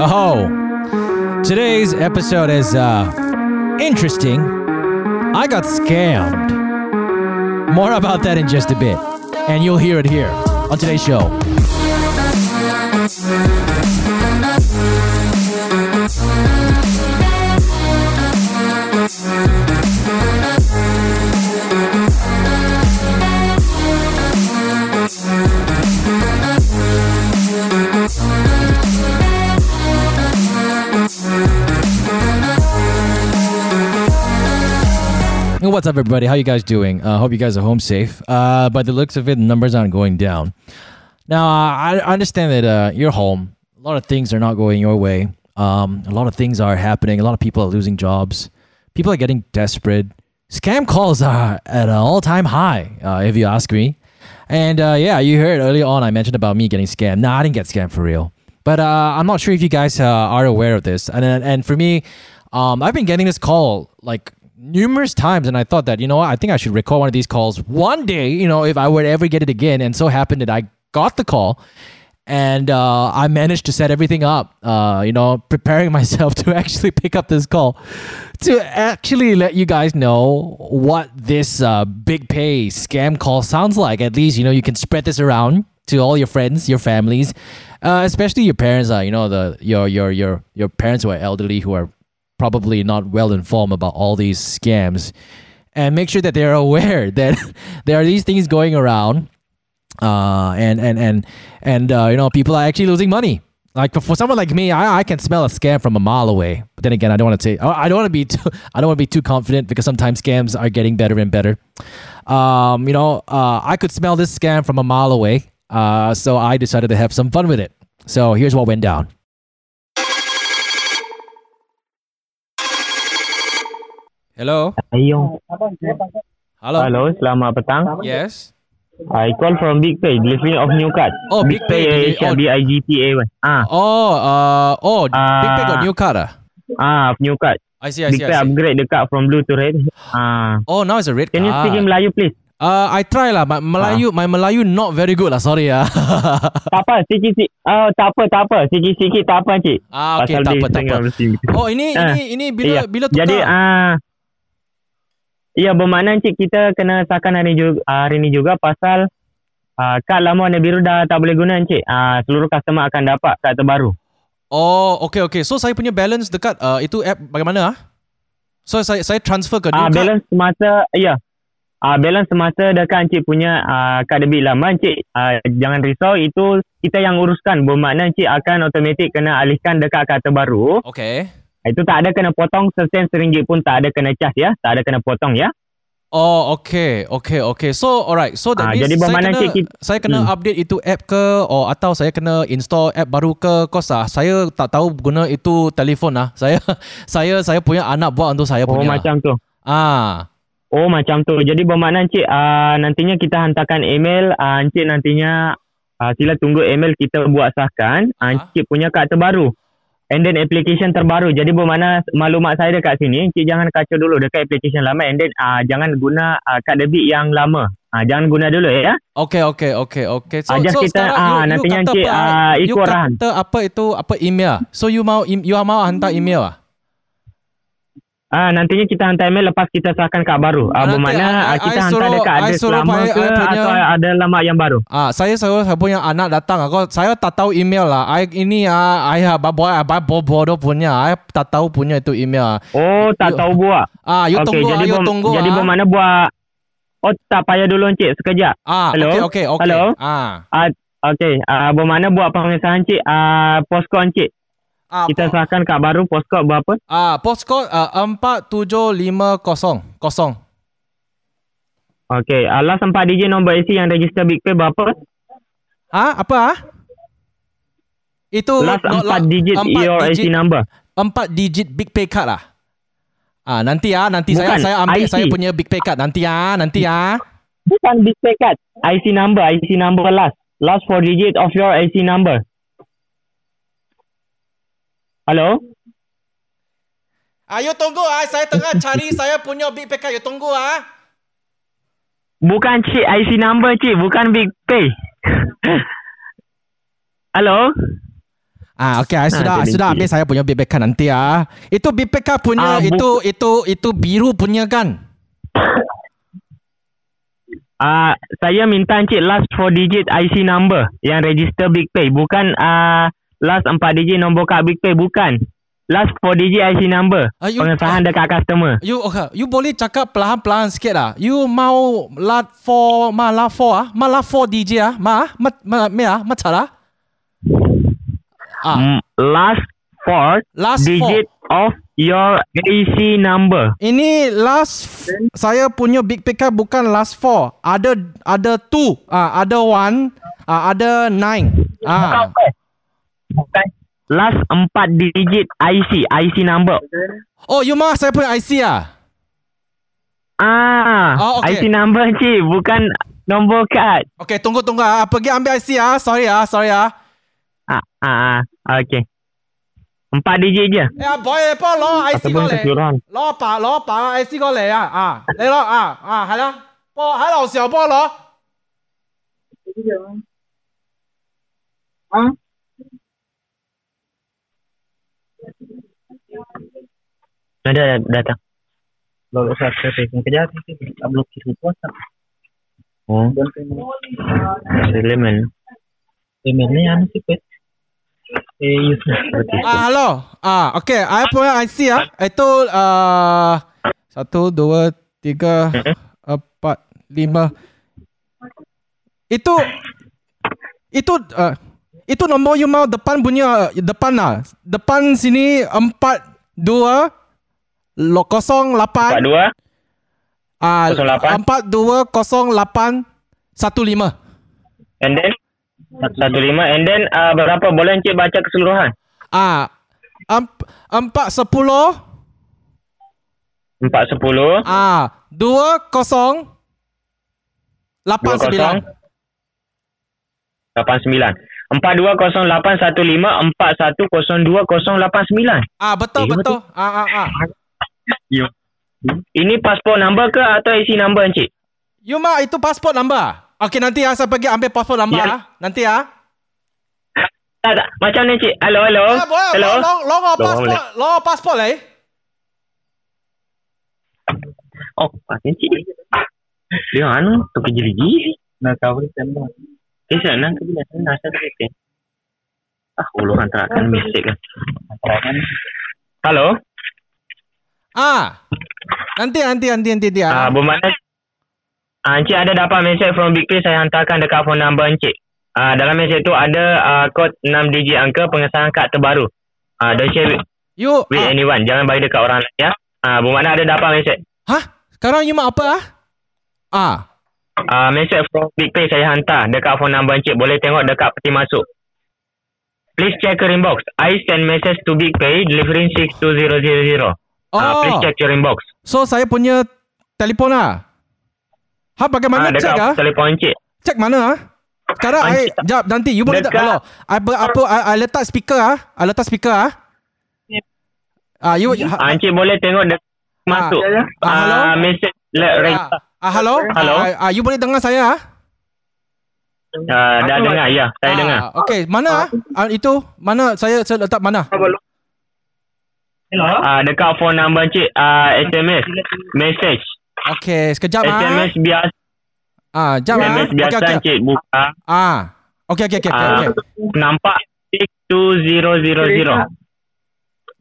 Oh, today's episode is uh, interesting. I got scammed. More about that in just a bit, and you'll hear it here on today's show. What's up, everybody? How you guys doing? Uh, hope you guys are home safe. Uh, by the looks of it, the numbers aren't going down. Now, I I understand that uh, you're home. A lot of things are not going your way. Um, a lot of things are happening. A lot of people are losing jobs. People are getting desperate. Scam calls are at an all-time high, uh, if you ask me. And uh, yeah, you heard earlier on I mentioned about me getting scammed. No, I didn't get scammed for real. But uh, I'm not sure if you guys uh, are aware of this. And and for me, um, I've been getting this call like numerous times, and I thought that you know I think I should record one of these calls one day. You know, if I would ever get it again, and so happened that I got the call. And uh, I managed to set everything up, uh, you know, preparing myself to actually pick up this call, to actually let you guys know what this uh, big pay scam call sounds like. At least, you know, you can spread this around to all your friends, your families, uh, especially your parents. Uh, you know, the your your your your parents who are elderly, who are probably not well informed about all these scams. And make sure that they're aware that there are these things going around uh, and and and and uh, you know people are actually losing money. Like for, someone like me I, I can smell a scam from a mile away. But then again i don't want to say i don't want to be too, i don't want to be too confident because sometimes scams are getting better and better. Um, you know uh, i could smell this scam from a mile away uh, so i decided to have some fun with it. So here's what went down hello Ayong. hello Hello, selamat petang. yes I call from Big Pay, delivery of new card. Oh, Big Pay, deli- Asia, oh. B-I-G-P-A. Ah, Oh, uh, oh, Big Pay got Ah. new card ah? ah, new card. I see, I Big see, Pay I see. upgrade the card from blue to red. Ah, Oh, now it's a red can you card. speak in Melayu, please? Uh, I try lah, but Melayu, my Melayu not very good lah. Sorry ah. tak apa, sikit-sikit. Oh, tak apa, tak apa. Sikit-sikit tak apa, cik. ah, okay, tak dia apa, tak apa. Oh, ini, Ah, ini, ini bila, iya. bila tukar? Jadi, ah, Iya, bermakna cik kita kena sahkan hari, juga, hari ni juga pasal uh, kad lama warna biru dah tak boleh guna cik. Uh, seluruh customer akan dapat kad terbaru. Oh, okay, okay. So saya punya balance dekat uh, itu app bagaimana ah? So saya saya transfer ke Ah card. balance semasa ya. Ah balance semasa dekat encik punya ah kad debit lama encik ah, jangan risau itu kita yang uruskan bermakna encik akan automatik kena alihkan dekat kad terbaru. Okay. Itu tak ada kena potong sesen seringgit pun tak ada kena charge ya. Tak ada kena potong ya. Oh, okay, okay, okay. So, alright. So that Ah, means jadi saya kena, cik kita- saya kena Hmm. update itu app ke, or atau saya kena install app baru ke? Kos ah, saya tak tahu guna itu telefon ah. Saya, saya, saya punya anak buat untuk saya Oh punya. macam tu. Ah, Oh macam tu. Jadi bermakna encik ah nantinya kita hantarkan email ah encik nantinya ah, sila tunggu email kita buat sahkan ah, Ah. encik punya kad terbaru. And then application terbaru. Jadi bermakna maklumat saya dekat sini, encik jangan kacau dulu dekat application lama and then ah jangan guna ah, kad debit yang lama. Ah jangan guna dulu ya. okay, okay, okay, okay. So, just so kita, sekarang ah, you, you nantinya kata encik, apa? ah, you ikut arahan. kata apa itu apa email? So you mau you mau hantar email ah? Ah nantinya kita hantar email lepas kita sahkan kad baru. Ah, Ah bermakna I- ah, I- kita I hantar suruh- dekat I address suruh lama I- ke I punya- atau ada lama yang baru. Ah, saya saya, saya punya anak datang. Aku saya tak tahu email lah. I, ini ah, ayah bapa bapa bodoh punya. I tak tahu punya itu email. Oh tak You- tahu buat. Ah, you Okey, tunggu, jadi ah, you tunggu. Jadi ah. bermakna buat Oh tak payah dulu encik sekejap. Ah, Hello? okay, okay, okay. Hello? Ah, Okey, uh, bermakna buat pengesahan encik uh, postcode encik. Ah, Kita sahkan kad baru postcode berapa? ah, postcode ah, empat kosong kosong. Okey, uh, last 4 digit nombor IC yang register Big Pay berapa? Ah, apa ah? Itu Last no, 4 digit empat your IC digit, number. empat digit big pay card lah. Ah, nanti ah, nanti saya Bukan, saya ambil IC. saya punya big pay card nanti ah, nanti ah. Bukan Big Pay card. IC number, IC number last. Last 4 digit of your IC number. Hello? Ayo tunggu ah, saya tengah cari saya punya big pay card. You tunggu ah. Bukan cik IC number cik, bukan Big Pay. Hello? Ah, okay, I sudah, Ah, sudah ambil saya punya BPK nanti ah. Itu BPK punya, Ah, itu, itu, itu biru punya kan? Ah, saya minta Encik last 4 digit IC number yang register Big Pay. Bukan ah last 4 digit nombor kad Big Pay. Bukan. Last 4 digit IC number. Ah, you- Pengesahan dekat customer. You, okay, you boleh cakap perlahan-perlahan sikit lah. You mau lat for, ma lat for ah, ma lat for DJ ah, ma, ma, ma, me ah, ma cara? Ah, Mm, last 4 last digit four. of your IC number. Ini last f- saya punya big picker bukan last four. Ada ada two, ah ada one, ah ada nine. Ah Bukan. Last 4 digit IC. IC number. Oh, you mah saya punya IC ah. Ah, Oh, okay. IC number Encik. Bukan nombor kad. Okay, tunggu tunggu ah. Pergi ambil IC ah. Sorry ah, sorry ah. Ah, ah, ah. Okay. Empat digit je. Eh, boy, apa lo IC Ataupun kau le? keseluruhan. 攞把攞把 IC 过嚟啊啊！你攞啊啊系啦，波喺楼 Nah, dia datang. Lalu saya pegang kerja, saya bisa blokir itu WhatsApp. Oh. Dan saya ni Lemennya yang sih, Ah, hello. Ah, okay. Saya punya see ah. ya. Itu uh, satu, dua, tiga, empat, lima. Itu, itu, uh, itu nombor you mau depan punya uh, depan lah. Depan sini empat, dua, ah kosong lapan. empat dua kosong lapan satu And then? Satu lima. And then, uh, berapa? Boleh Encik baca keseluruhan? ah emp, empat sepuluh Empat sepuluh. Ah, dua kosong lapan sembilan. Lapan sembilan. Empat dua kosong lapan satu lima. Empat satu kosong dua kosong lapan sembilan. Ah, betul Eh, betul. Ah, ah, ah. Ini pasport number ke atau IC number Encik? You mak itu pasport number. Okey nanti ah saya pergi ambil pasport number Ya. ah. Nanti ah. Tak, tak. Macam ni Encik. Hello, hello. Ah, boleh. hello. Lo lo lo Lo pasport, boleh. lo pasport leh. Oh, Pak Encik. Dia anu, tu kerja lagi. Kau ni tembak. Eh, sana ke bila sana asal. Ah, uluran tak akan mistake kan. Kan? Hello. Ah. Nanti nanti nanti nanti dia. Ah, bermakna ah, Encik ada dapat mesej from Big Pay saya hantarkan dekat phone number Encik. Ah, dalam mesej tu ada ah, kod 6 digit angka pengesahan kad terbaru. Ah, don't share with, you with ah. anyone. Jangan bagi dekat orang lain ya. Ah, bermakna ada dapat mesej. Hah? Sekarang you mak apa ah? Ah. Ah, mesej from Big Pay saya hantar dekat phone number Encik. Boleh tengok dekat peti masuk. Please check your inbox. I send message to Big Pay delivering 62000. Oh. Ah, please check your inbox. So saya punya telefon ah. Ha bagaimana Ah, cek dekat ah? telefon Encik. Cek mana ah? Sekarang Ah, I, jap nanti you boleh tak kalau I, ber- apa I, I letak speaker ah. I letak speaker ah. Ah you Ah, Encik boleh tengok dekat masuk. ya, ya. Ah, hello? Ah, message let Ah, ah hello? Hello? Ah, ah, you boleh dengar saya ah? Ah, dah dengar ya, saya ah, dengar. Okay, mana ah? ah? Itu mana saya saya letak mana? Hello? Ah, dekat phone number Encik ah, SMS message. Okay, sekejap ah. SMS biasa, Ah, jap ah. SMS biasa Okay, okay. Encik buka. Ah. Okay, okay, okay, okay. Ah, okay. nampak 62000.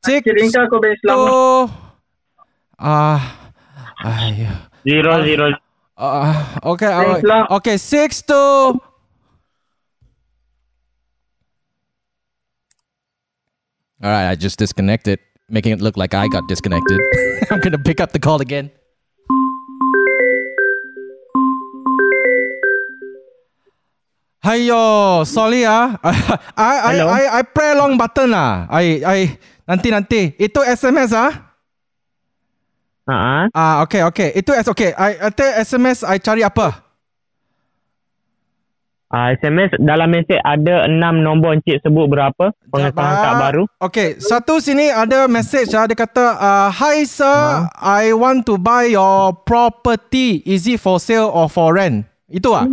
Six, Kirimkan kau bagi selamat. ah, ay, 00 ah, okay, Thanks alright. okay, six two. All right, I just disconnected, making it look like I got disconnected. I'm gonna pick up the call again. Hayo, sorry ah. I I Hello? I I press long button ah. I I nanti nanti. Itu SMS ah. Ah, Ah, okay, okay. Itu S okay. I, I think SMS I cari apa? Ah, SMS dalam message ada 6 nombor Encik sebut berapa pengesahan kad baru. Okay, satu sini ada message ah. Dia kata, uh, Hi sir, I want to buy your property. Is it for sale or for rent? Itu ah.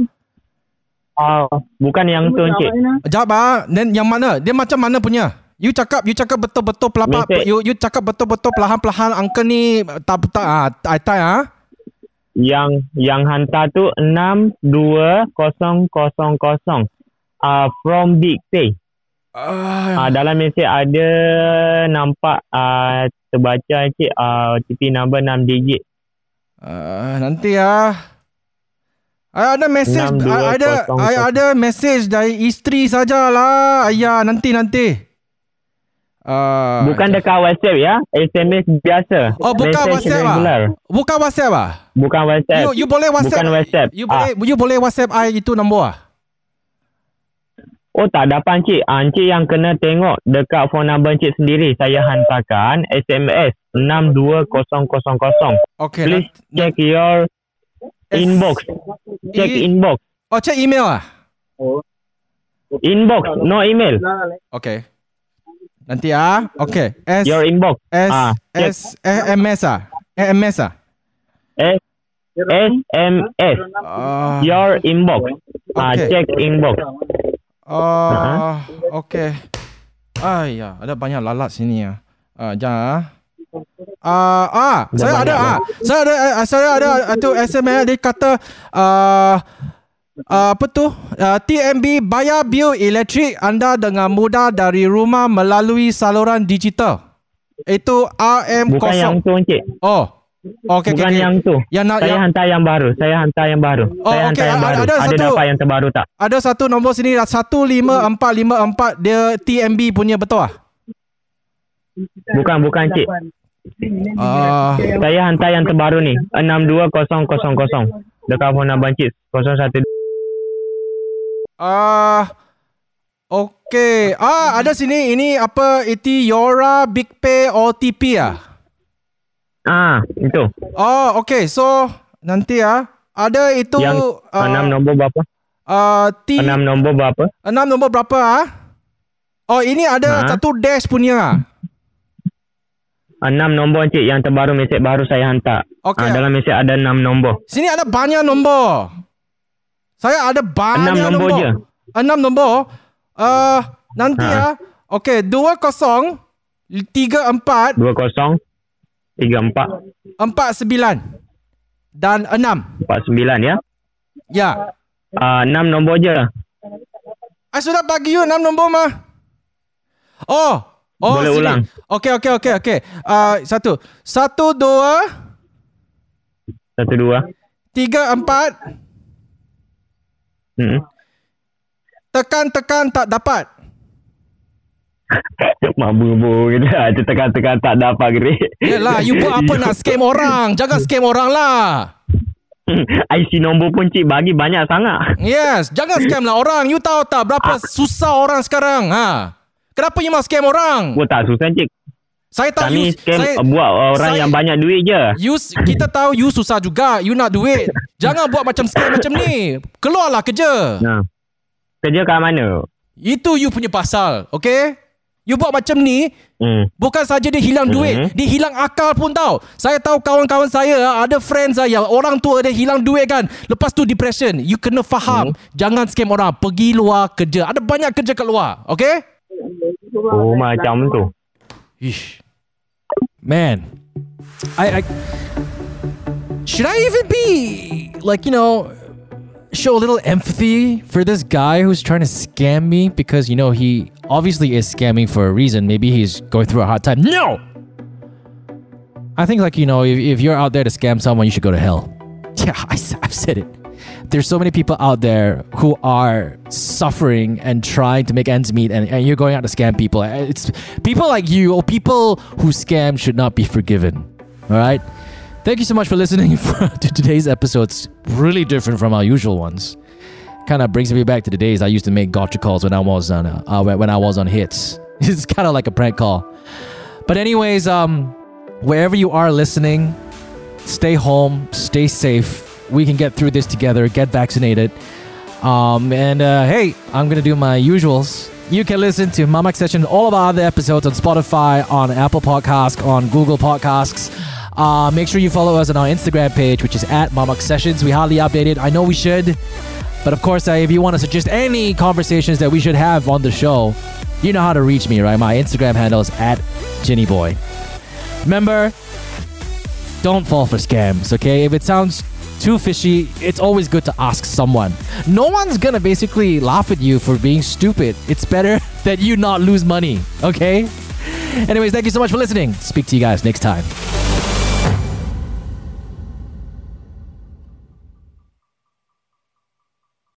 Ah, bukan yang tu Encik. Jawab ah. Then yang mana? Dia macam mana punya? You cakap you cakap betul-betul pelapa Mesej. you you cakap betul-betul perlahan-perlahan angka ni tak tak ah tai ah. Yang yang hantar tu 62000. Ah from Big Pay. Ah, Ah dalam mesej ada nampak ah terbaca Encik ah TP number 6 digit. ah, nanti ah. I ada I ada ada message dari isteri sajalah. Ayah nanti nanti. Ah, Bukan dekat WhatsApp ya. SMS biasa. Oh, bukan Message WhatsApp ah. regular. Bukan WhatsApp ah. Bukan WhatsApp. You you boleh WhatsApp. Bukan WhatsApp. You Ah. boleh you boleh WhatsApp I itu nombor ah. Oh tak dapat Encik. Ah, Encik yang kena tengok dekat phone number Encik sendiri. Saya hantarkan SMS 62000. Okay. Please nanti- check your S- inbox. Check I- inbox. Oh, check email ah. Inbox, no email. Okay. Nanti ah. Okay. S Your inbox. S ah. S eh, MS ah. Eh, MS ah. S SMS. Ah. Your inbox. Ah, Okay. check inbox. Oh, okay. Ah, ya, ada banyak lalat sini ya. Ah, jangan ah. Ah, ah, Dah saya ada ah. Saya ada ah, saya ada itu SMS dia kata ah ah, apa tu? Ah, TMB bayar bil elektrik anda dengan mudah dari rumah melalui saluran digital. Itu RM Bukan yang tu Encik. Oh. Okay, Bukan okay, yang tu. Yang nak Saya yang, hantar yang baru. Saya hantar yang baru. Oh, saya hantar okey. yang Ada- baru. ada Ada, satu- dapat yang terbaru tak? ada satu nombor sini 15454 dia TMB punya betul ah? Bukan, bukan Encik. Ah. Saya hantar yang terbaru ni. 62000. Dekat phone number Encik. 01. Ah Okay Ah ada sini Ini apa Iti Yora Big Pay OTP ah Ah, itu. Oh okay So Nanti ah Ada itu Yang ah, enam nombor berapa? ah, T Enam nombor berapa? Enam nombor berapa ah Oh ini ada Ha? Satu dash punya ah Enam nombor Encik. Yang terbaru mesej baru saya hantar. Okey. Ah, dalam mesej ada enam nombor. Sini ada banyak nombor Saya ada banyak Enam nombor je. Enam nombor uh, Nanti ah Ha. Okay Dua kosong Tiga empat Dua kosong. Tiga empat. Empat sembilan Dan enam Empat sembilan ya. Ya Ah, enam nombor je. I sudah bagi you enam nombor mah Oh Oh Boleh sini. ulang. Okay okay okay okay uh, Satu Satu dua Satu dua. Tiga empat Hmm. Tekan tekan tak dapat Mabu-bu gitu. Itu tekan-tekan tak dapat gerik. Yelah you buat apa nak scam orang Jangan scam orang lah IC nombor pun cik bagi banyak sangat. Yes Jangan scam lah orang You tahu tak Berapa susah orang sekarang ha? Kenapa you mau scam orang Oh tak susah cik. Saya tahu Kami you, scam saya, buat orang saya- yang banyak duit je. You kita tahu you susah juga. You nak duit. Jangan buat macam scam macam ni. Keluarlah kerja. Nah. Kerja kat mana? Itu you punya pasal, okay? You buat macam ni Hmm. Bukan saja dia hilang duit Mhm. Dia hilang akal pun tau Saya tahu kawan-kawan saya ah, Ada friends Yang orang tua dia hilang duit kan Lepas tu depression You kena faham Jangan scam orang Pergi luar kerja Ada banyak kerja kat luar Okay Oh macam tu. Ish. Man, I, I should I even be like you know show a little empathy for this guy who's trying to scam me because you know he obviously is scamming for a reason. Maybe he's going through a hard time. No. I think like you know if, if you're out there to scam someone, you should go to hell. Yeah, I, I've said it. There's so many people out there who are suffering and trying to make ends meet, and, and you're going out to scam people. It's people like you or people who scam should not be forgiven. All right. Thank you so much for listening for, to today's episode. It's really different from our usual ones. Kind of brings me back to the days I used to make gotcha calls when I was on uh, uh, when I was on hits. It's kind of like a prank call. But anyways, um, wherever you are listening, stay home, stay safe. We can get through this together. Get vaccinated. Um, and uh, hey, I'm gonna do my usuals. You can listen to Mamak Session, all of our other episodes on Spotify, on Apple Podcasts, on Google Podcasts. Uh, make sure you follow us on our Instagram page, which is at Mamak Sessions. We hardly update it. I know we should. But of course, uh, if you want to suggest any conversations that we should have on the show, you know how to reach me, right? My Instagram handle is at Ginny Boy. Remember, don't fall for scams, okay? If it sounds too fishy, it's always good to ask someone. No one's gonna basically laugh at you for being stupid. It's better that you not lose money, okay? Anyways, thank you so much for listening. Speak to you guys next time.